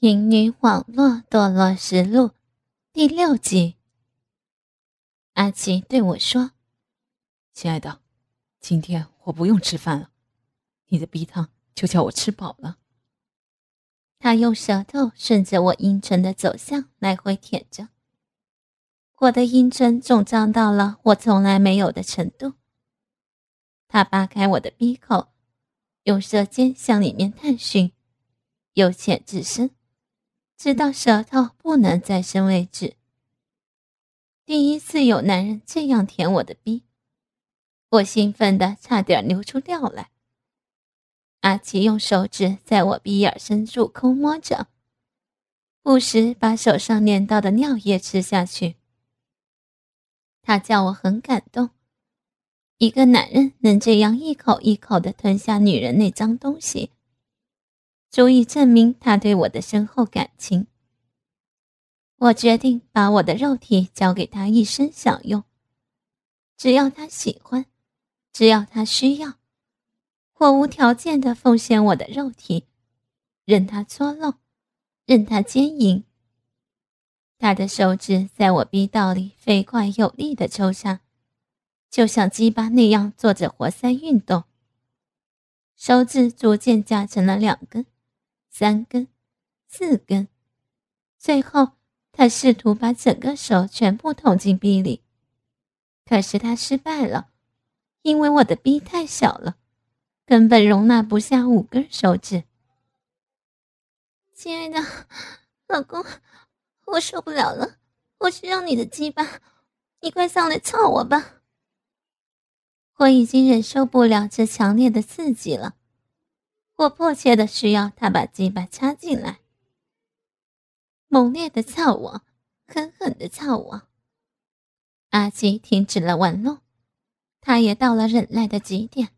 淫女网络堕落实录第六集。阿奇对我说：“亲爱的，今天我不用吃饭了，你的逼汤就叫我吃饱了。”他用舌头顺着我阴唇的走向来回舔着，我的阴唇肿胀到了我从来没有的程度。他扒开我的鼻口，用舌尖向里面探寻，由浅至深。直到舌头不能再伸为止。第一次有男人这样舔我的逼，我兴奋的差点流出尿来。阿奇用手指在我鼻眼深处抠摸着，不时把手上粘到的尿液吃下去。他叫我很感动，一个男人能这样一口一口的吞下女人那脏东西。足以证明他对我的深厚感情。我决定把我的肉体交给他一生享用，只要他喜欢，只要他需要，我无条件的奉献我的肉体，任他搓弄，任他奸淫。他的手指在我逼道里飞快有力的抽插，就像鸡巴那样做着活塞运动。手指逐渐夹成了两根。三根，四根，最后他试图把整个手全部捅进逼里，可是他失败了，因为我的逼太小了，根本容纳不下五根手指。亲爱的，老公，我受不了了，我需要你的鸡巴，你快上来操我吧！我已经忍受不了这强烈的刺激了。我迫切的需要他把鸡巴插进来，猛烈的操我，狠狠的操我。阿七停止了玩弄，他也到了忍耐的极点。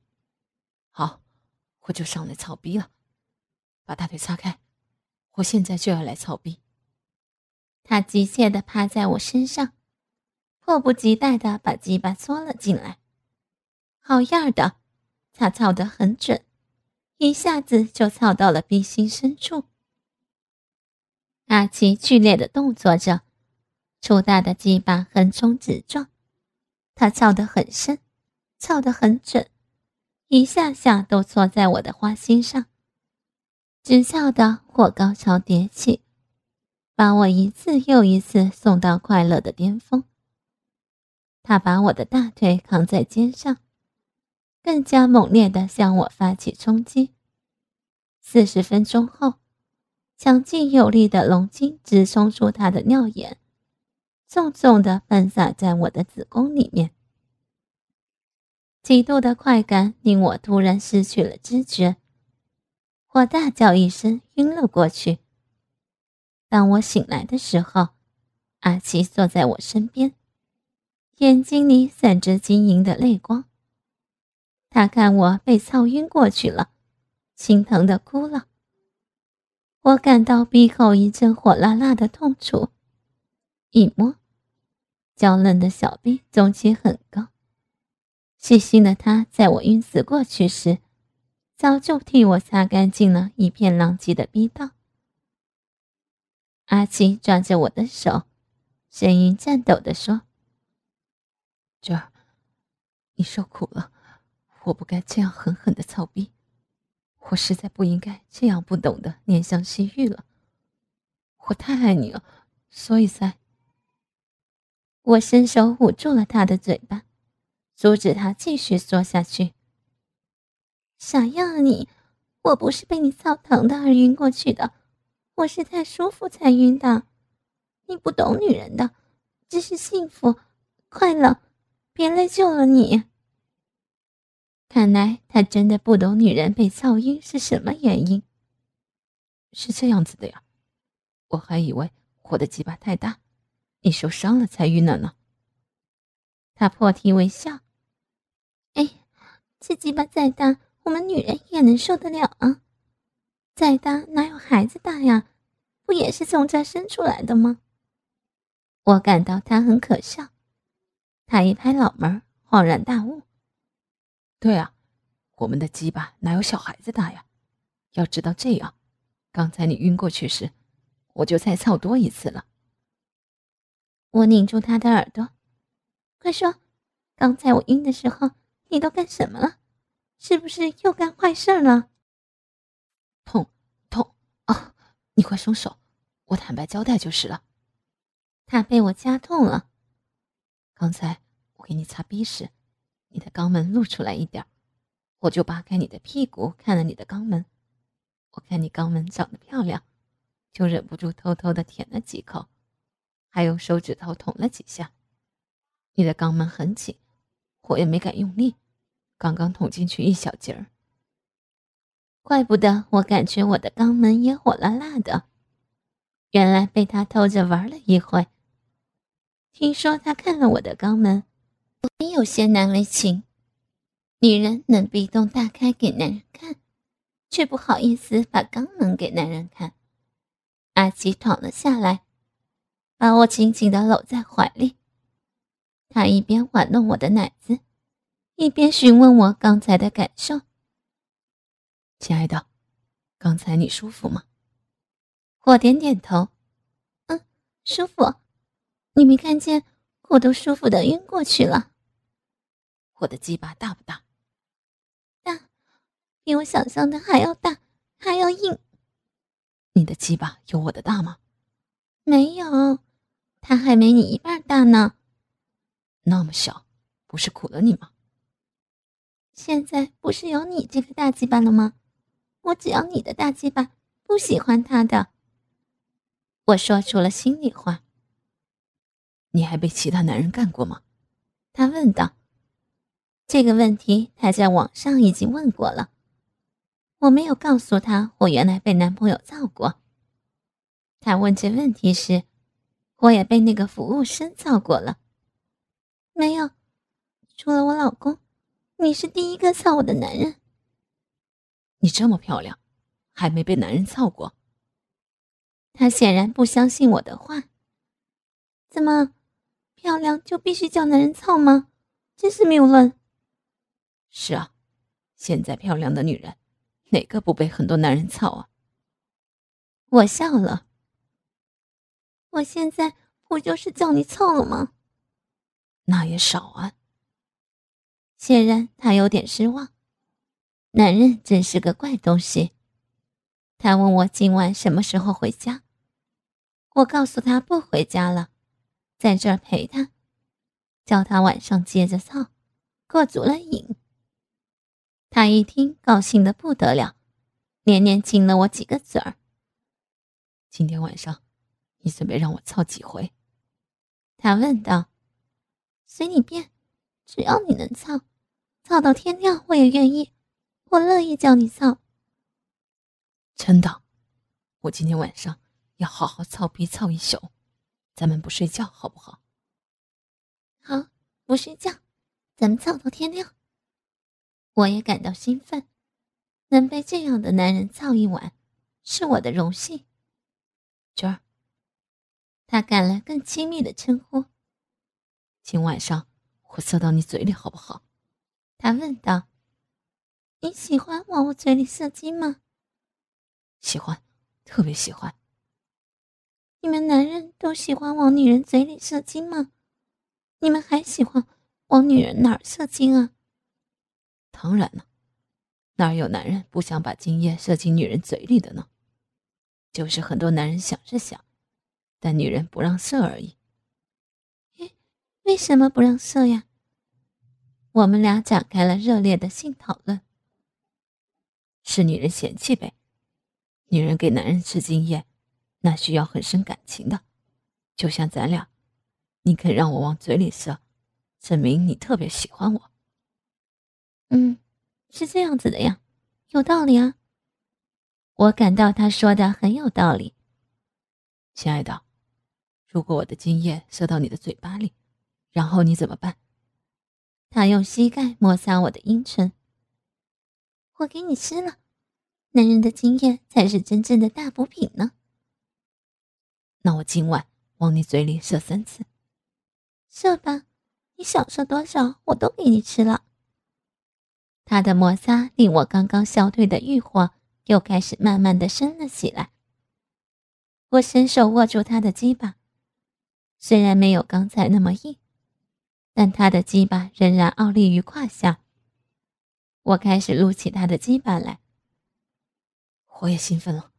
好，我就上来操逼了，把大腿擦开，我现在就要来操逼。他急切的趴在我身上，迫不及待的把鸡巴搓了进来。好样的，他操得很准。一下子就操到了冰心深处。阿奇剧烈的动作着，粗大的鸡巴横冲直撞，他操得很深，操得很准，一下下都搓在我的花心上，直翘的我高潮迭起，把我一次又一次送到快乐的巅峰。他把我的大腿扛在肩上。更加猛烈地向我发起冲击。四十分钟后，强劲有力的龙精直冲出他的尿眼，重重地喷洒在我的子宫里面。极度的快感令我突然失去了知觉，我大叫一声，晕了过去。当我醒来的时候，阿奇坐在我身边，眼睛里闪着晶莹的泪光。他看我被操晕过去了，心疼的哭了。我感到鼻口一阵火辣辣的痛楚，一摸，娇嫩的小臂肿起很高。细心的他在我晕死过去时，早就替我擦干净了一片狼藉的逼道。阿七抓着我的手，声音颤抖地说：“娟儿，你受苦了。”我不该这样狠狠的操逼，我实在不应该这样不懂得怜香惜玉了。我太爱你了，所以才……我伸手捂住了他的嘴巴，阻止他继续说下去。傻样你！我不是被你操疼的而晕过去的，我是太舒服才晕的。你不懂女人的，只是幸福、快乐，别来救了你。看来他真的不懂女人被噪音是什么原因。是这样子的呀，我还以为我的鸡巴太大，你受伤了才晕了呢。他破涕为笑。哎，这鸡巴再大，我们女人也能受得了啊。再大哪有孩子大呀？不也是从这生出来的吗？我感到他很可笑。他一拍脑门，恍然大悟。对啊，我们的鸡巴哪有小孩子大呀？要知道这样，刚才你晕过去时，我就再操多一次了。我拧住他的耳朵，快说，刚才我晕的时候你都干什么了？是不是又干坏事了？痛痛啊！你快松手，我坦白交代就是了。他被我掐痛了。刚才我给你擦逼时，你的肛门露出来一点，我就扒开你的屁股看了你的肛门。我看你肛门长得漂亮，就忍不住偷偷的舔了几口，还用手指头捅了几下。你的肛门很紧，我也没敢用力，刚刚捅进去一小截儿。怪不得我感觉我的肛门也火辣辣的，原来被他偷着玩了一回。听说他看了我的肛门，也有些难为情。女人能壁咚大开给男人看，却不好意思把肛门给男人看。阿吉躺了下来，把我紧紧的搂在怀里。他一边玩弄我的奶子，一边询问我刚才的感受。亲爱的，刚才你舒服吗？我点点头，嗯，舒服。你没看见我都舒服的晕过去了。我的鸡巴大不大？大，比我想象的还要大，还要硬。你的鸡巴有我的大吗？没有，它还没你一半大呢。那么小，不是苦了你吗？现在不是有你这个大鸡巴了吗？我只要你的大鸡巴，不喜欢他的。我说出了心里话。你还被其他男人干过吗？他问道。这个问题他在网上已经问过了。我没有告诉他我原来被男朋友操过。他问这问题时，我也被那个服务生操过了。没有，除了我老公，你是第一个操我的男人。你这么漂亮，还没被男人操过？他显然不相信我的话。怎么，漂亮就必须叫男人操吗？真是谬论。是啊，现在漂亮的女人，哪个不被很多男人操啊？我笑了。我现在不就是叫你操了吗？那也少啊。显然他有点失望。男人真是个怪东西。他问我今晚什么时候回家，我告诉他不回家了，在这儿陪他，叫他晚上接着操，过足了瘾。他一听，高兴的不得了，连连亲了我几个嘴儿。今天晚上，你准备让我操几回？他问道。随你便，只要你能操，操到天亮我也愿意。我乐意叫你操。真的，我今天晚上要好好操逼操一宿，咱们不睡觉好不好？好，不睡觉，咱们操到天亮。我也感到兴奋，能被这样的男人操一晚，是我的荣幸。娟儿，他改了更亲密的称呼。今晚上我射到你嘴里好不好？他问道。你喜欢往我嘴里射精吗？喜欢，特别喜欢。你们男人都喜欢往女人嘴里射精吗？你们还喜欢往女人哪儿射精啊？当然了，哪有男人不想把精液射进女人嘴里的呢？就是很多男人想是想，但女人不让射而已。诶，为什么不让射呀？我们俩展开了热烈的性讨论。是女人嫌弃呗？女人给男人吃精液，那需要很深感情的。就像咱俩，你肯让我往嘴里射，证明你特别喜欢我。嗯，是这样子的呀，有道理啊。我感到他说的很有道理。亲爱的，如果我的精液射到你的嘴巴里，然后你怎么办？他用膝盖摩擦我的阴唇。我给你吃了，男人的精液才是真正的大补品呢。那我今晚往你嘴里射三次，射吧，你想射多少我都给你吃了。他的摩擦令我刚刚消退的欲火又开始慢慢的升了起来。我伸手握住他的鸡巴，虽然没有刚才那么硬，但他的鸡巴仍然傲立于胯下。我开始撸起他的鸡巴来，我也兴奋了，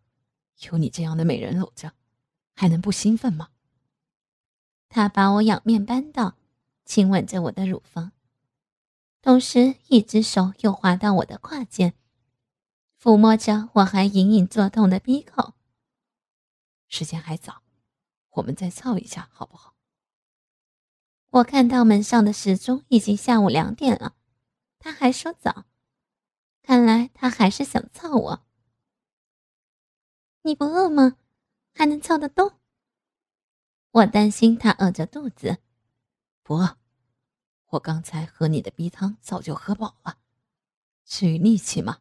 有你这样的美人搂着，还能不兴奋吗？他把我仰面扳倒，亲吻着我的乳房，同时一只手又滑到我的胯间，抚摸着我还隐隐作痛的鼻口。时间还早，我们再操一下好不好？我看到门上的时钟已经下午两点了，他还说早，看来他还是想操我。你不饿吗？还能操得动？我担心他饿着肚子。不饿，我刚才喝你的逼汤早就喝饱了。至于力气嘛，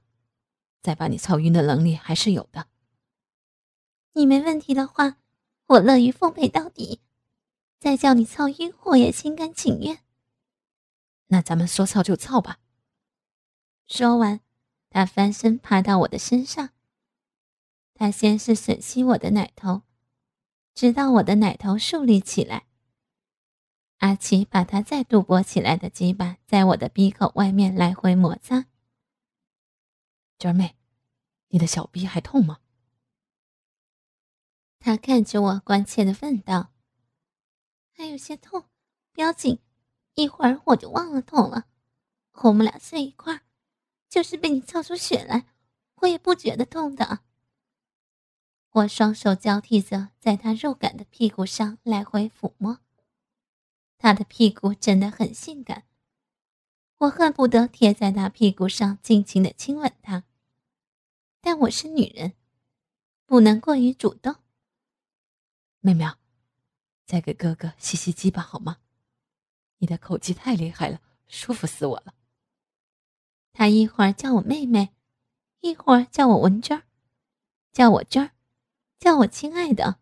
再把你操晕的能力还是有的。你没问题的话，我乐于奉陪到底。再叫你操晕，我也心甘情愿。那咱们说操就操吧。说完，他翻身趴到我的身上。他先是吮吸我的奶头，直到我的奶头竖立起来。阿奇把他再度勃起来的鸡巴在我的鼻口外面来回摩擦。娟儿妹，你的小逼还痛吗？他看着我，关切的问道：“还有些痛，不要紧，一会儿我就忘了痛了。我们俩睡一块儿，就是被你操出血来，我也不觉得痛的。”我双手交替着在他肉感的屁股上来回抚摸，他的屁股真的很性感，我恨不得贴在他屁股上尽情的亲吻他。但我是女人，不能过于主动。妹妹，再给哥哥吸吸鸡巴好吗？你的口气太厉害了，舒服死我了。他一会儿叫我妹妹，一会儿叫我文娟，叫我娟，叫我亲爱的，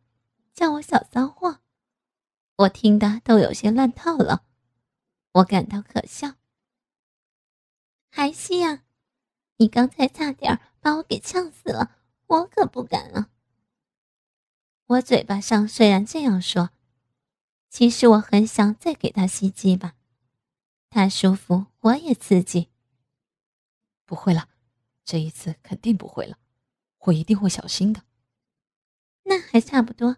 叫我小骚货，我听的都有些乱套了。我感到可笑。还吸啊？你刚才差点把我给呛死了，我可不敢了。我嘴巴上虽然这样说，其实我很想再给他吸鸡巴，他舒服，我也刺激。不会了，这一次肯定不会了，我一定会小心的。那还差不多，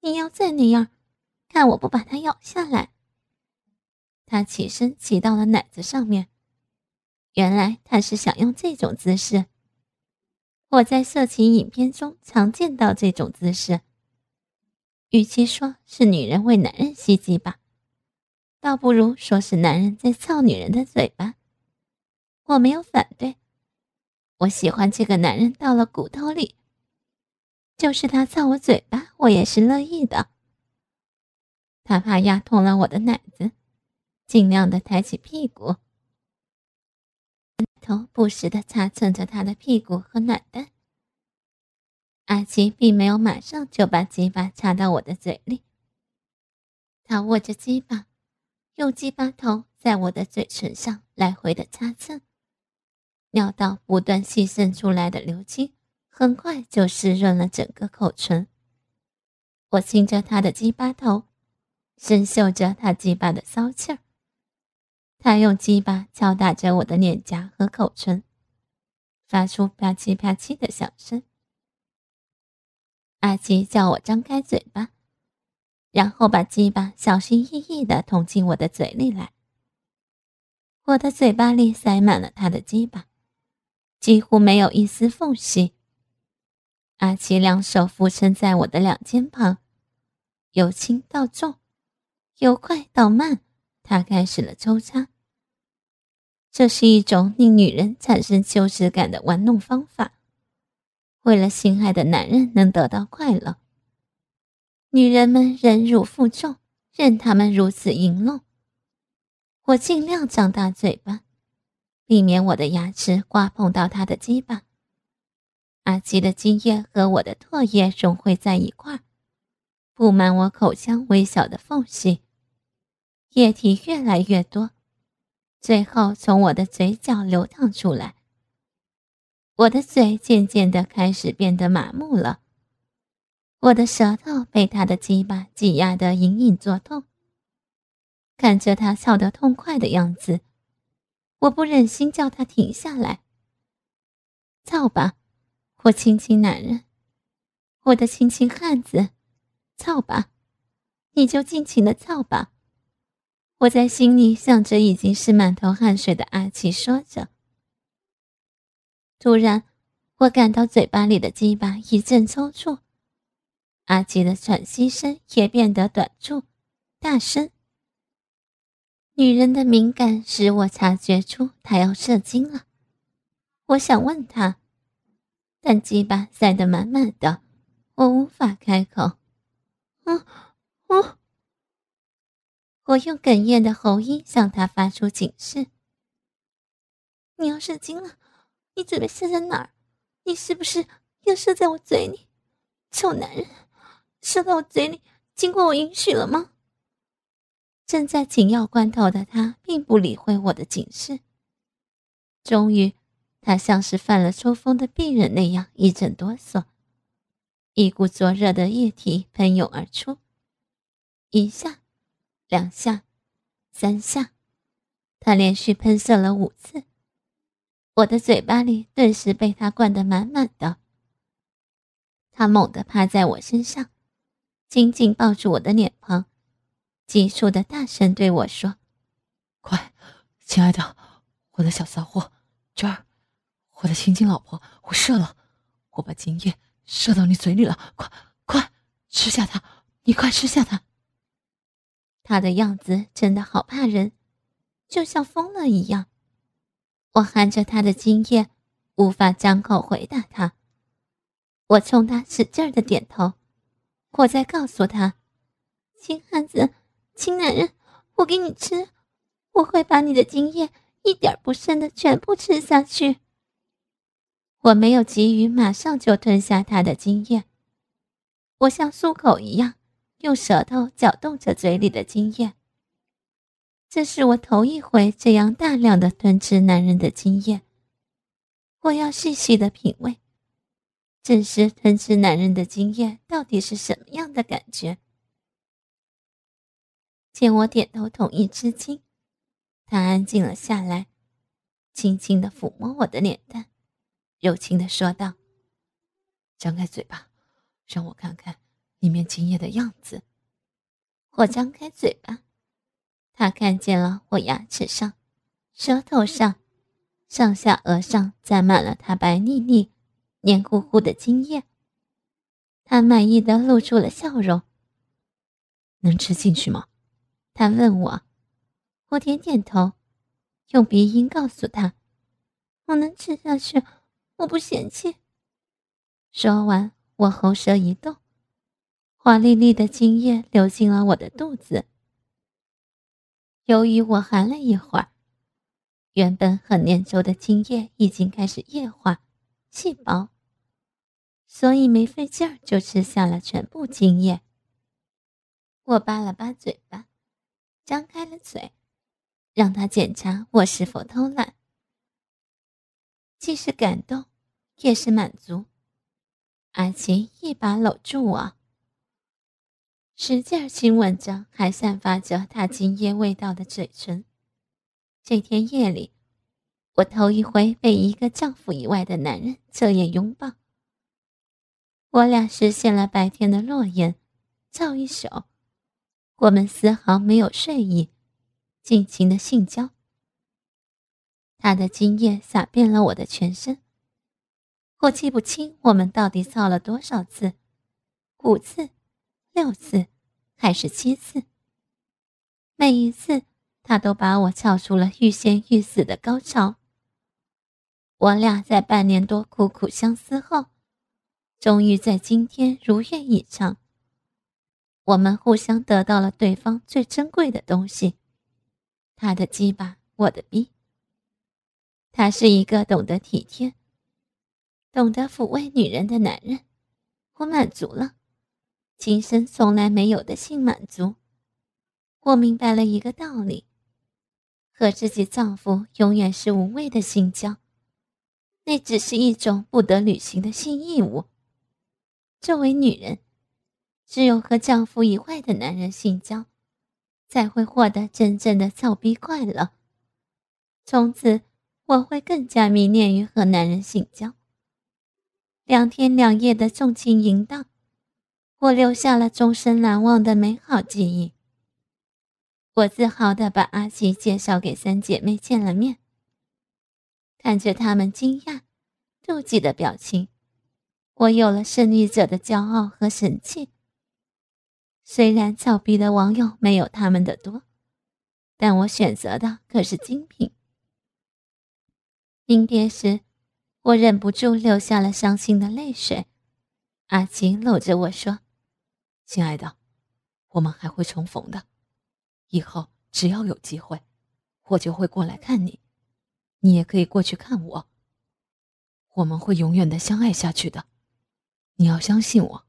你要再那样，看我不把它咬下来。他起身骑到了奶子上面，原来他是想用这种姿势。我在色情影片中常见到这种姿势。与其说是女人为男人袭击吧，倒不如说是男人在操女人的嘴巴。我没有反对，我喜欢这个男人到了骨头里。就是他操我嘴巴，我也是乐意的。他怕压痛了我的奶子，尽量的抬起屁股。头不时的擦蹭着他的屁股和奶蛋。阿奇并没有马上就把鸡巴插到我的嘴里，他握着鸡巴，用鸡巴头在我的嘴唇上来回的擦蹭，尿道不断细渗出来的流精，很快就湿润了整个口唇。我亲着他的鸡巴头，深嗅着他鸡巴的骚气儿。他用鸡巴敲打着我的脸颊和口唇，发出啪叽啪叽的响声。阿吉叫我张开嘴巴，然后把鸡巴小心翼翼地捅进我的嘴里来。我的嘴巴里塞满了他的鸡巴，几乎没有一丝缝隙。阿奇两手扶撑在我的两肩膀，由轻到重，由快到慢。他开始了抽插，这是一种令女人产生羞耻感的玩弄方法。为了心爱的男人能得到快乐，女人们忍辱负重，任他们如此淫弄。我尽量张大嘴巴，避免我的牙齿刮碰到他的鸡巴。阿基的精液和我的唾液融汇在一块儿，布满我口腔微小的缝隙。液体越来越多，最后从我的嘴角流淌出来。我的嘴渐渐的开始变得麻木了。我的舌头被他的鸡巴挤压得隐隐作痛。看着他操得痛快的样子，我不忍心叫他停下来。操吧，我亲亲男人，我的亲亲汉子，操吧，你就尽情的操吧。我在心里想着，已经是满头汗水的阿奇说着。突然，我感到嘴巴里的鸡巴一阵抽搐，阿奇的喘息声也变得短促、大声。女人的敏感使我察觉出她要射精了。我想问她，但鸡巴塞得满满的，我无法开口。嗯，我用哽咽的喉音向他发出警示：“你要射精了，你准备射在哪儿？你是不是要射在我嘴里？臭男人，射到我嘴里经过我允许了吗？”正在紧要关头的他并不理会我的警示。终于，他像是犯了抽风的病人那样一阵哆嗦，一股灼热的液体喷涌而出，一下。两下，三下，他连续喷射了五次，我的嘴巴里顿时被他灌得满满的。他猛地趴在我身上，紧紧抱住我的脸庞，急促的大声对我说：“快，亲爱的，我的小骚货，娟儿，我的亲亲老婆，我射了，我把精液射到你嘴里了，快，快吃下它，你快吃下它。”他的样子真的好怕人，就像疯了一样。我含着他的精液，无法张口回答他。我冲他使劲的点头，我在告诉他：“亲汉子，亲男人，我给你吃，我会把你的精液一点不剩的全部吃下去。”我没有急于马上就吞下他的精液，我像漱口一样。用舌头搅动着嘴里的精液，这是我头一回这样大量的吞吃男人的精液。我要细细的品味，正是吞吃男人的精液到底是什么样的感觉。见我点头同意吃惊，他安静了下来，轻轻的抚摸我的脸蛋，柔情的说道：“张开嘴巴，让我看看。”里面精液的样子，我张开嘴巴，他看见了我牙齿上、舌头上、上下颚上沾满了他白腻腻、黏糊糊的精液。他满意的露出了笑容。能吃进去吗？他问我。我点点头，用鼻音告诉他：“我能吃下去，我不嫌弃。”说完，我喉舌一动。华丽丽的精液流进了我的肚子。由于我含了一会儿，原本很粘稠的精液已经开始液化、气薄，所以没费劲儿就吃下了全部精液。我扒了扒嘴巴，张开了嘴，让他检查我是否偷懒。既是感动，也是满足。阿奇一把搂住我。使劲亲吻着还散发着他精液味道的嘴唇。这天夜里，我头一回被一个丈夫以外的男人彻夜拥抱。我俩实现了白天的诺言，照一宿。我们丝毫没有睡意，尽情的性交。他的精液洒遍了我的全身。我记不清我们到底操了多少次，五次。六次，还是七次？每一次，他都把我操出了欲仙欲死的高潮。我俩在半年多苦苦相思后，终于在今天如愿以偿。我们互相得到了对方最珍贵的东西：他的鸡巴，我的逼。他是一个懂得体贴、懂得抚慰女人的男人，我满足了。今生从来没有的性满足，我明白了一个道理：和自己丈夫永远是无谓的性交，那只是一种不得履行的性义务。作为女人，只有和丈夫以外的男人性交，才会获得真正的造逼快乐。从此，我会更加迷恋于和男人性交。两天两夜的纵情淫荡，我留下了终身难忘的美好记忆。我自豪地把阿奇介绍给三姐妹见了面，看着她们惊讶、妒忌的表情，我有了胜利者的骄傲和神气。虽然草逼的网友没有他们的多，但我选择的可是精品。临别时。我忍不住流下了伤心的泪水。阿奇搂着我说：“亲爱的，我们还会重逢的。以后只要有机会，我就会过来看你，你也可以过去看我。我们会永远的相爱下去的。你要相信我。”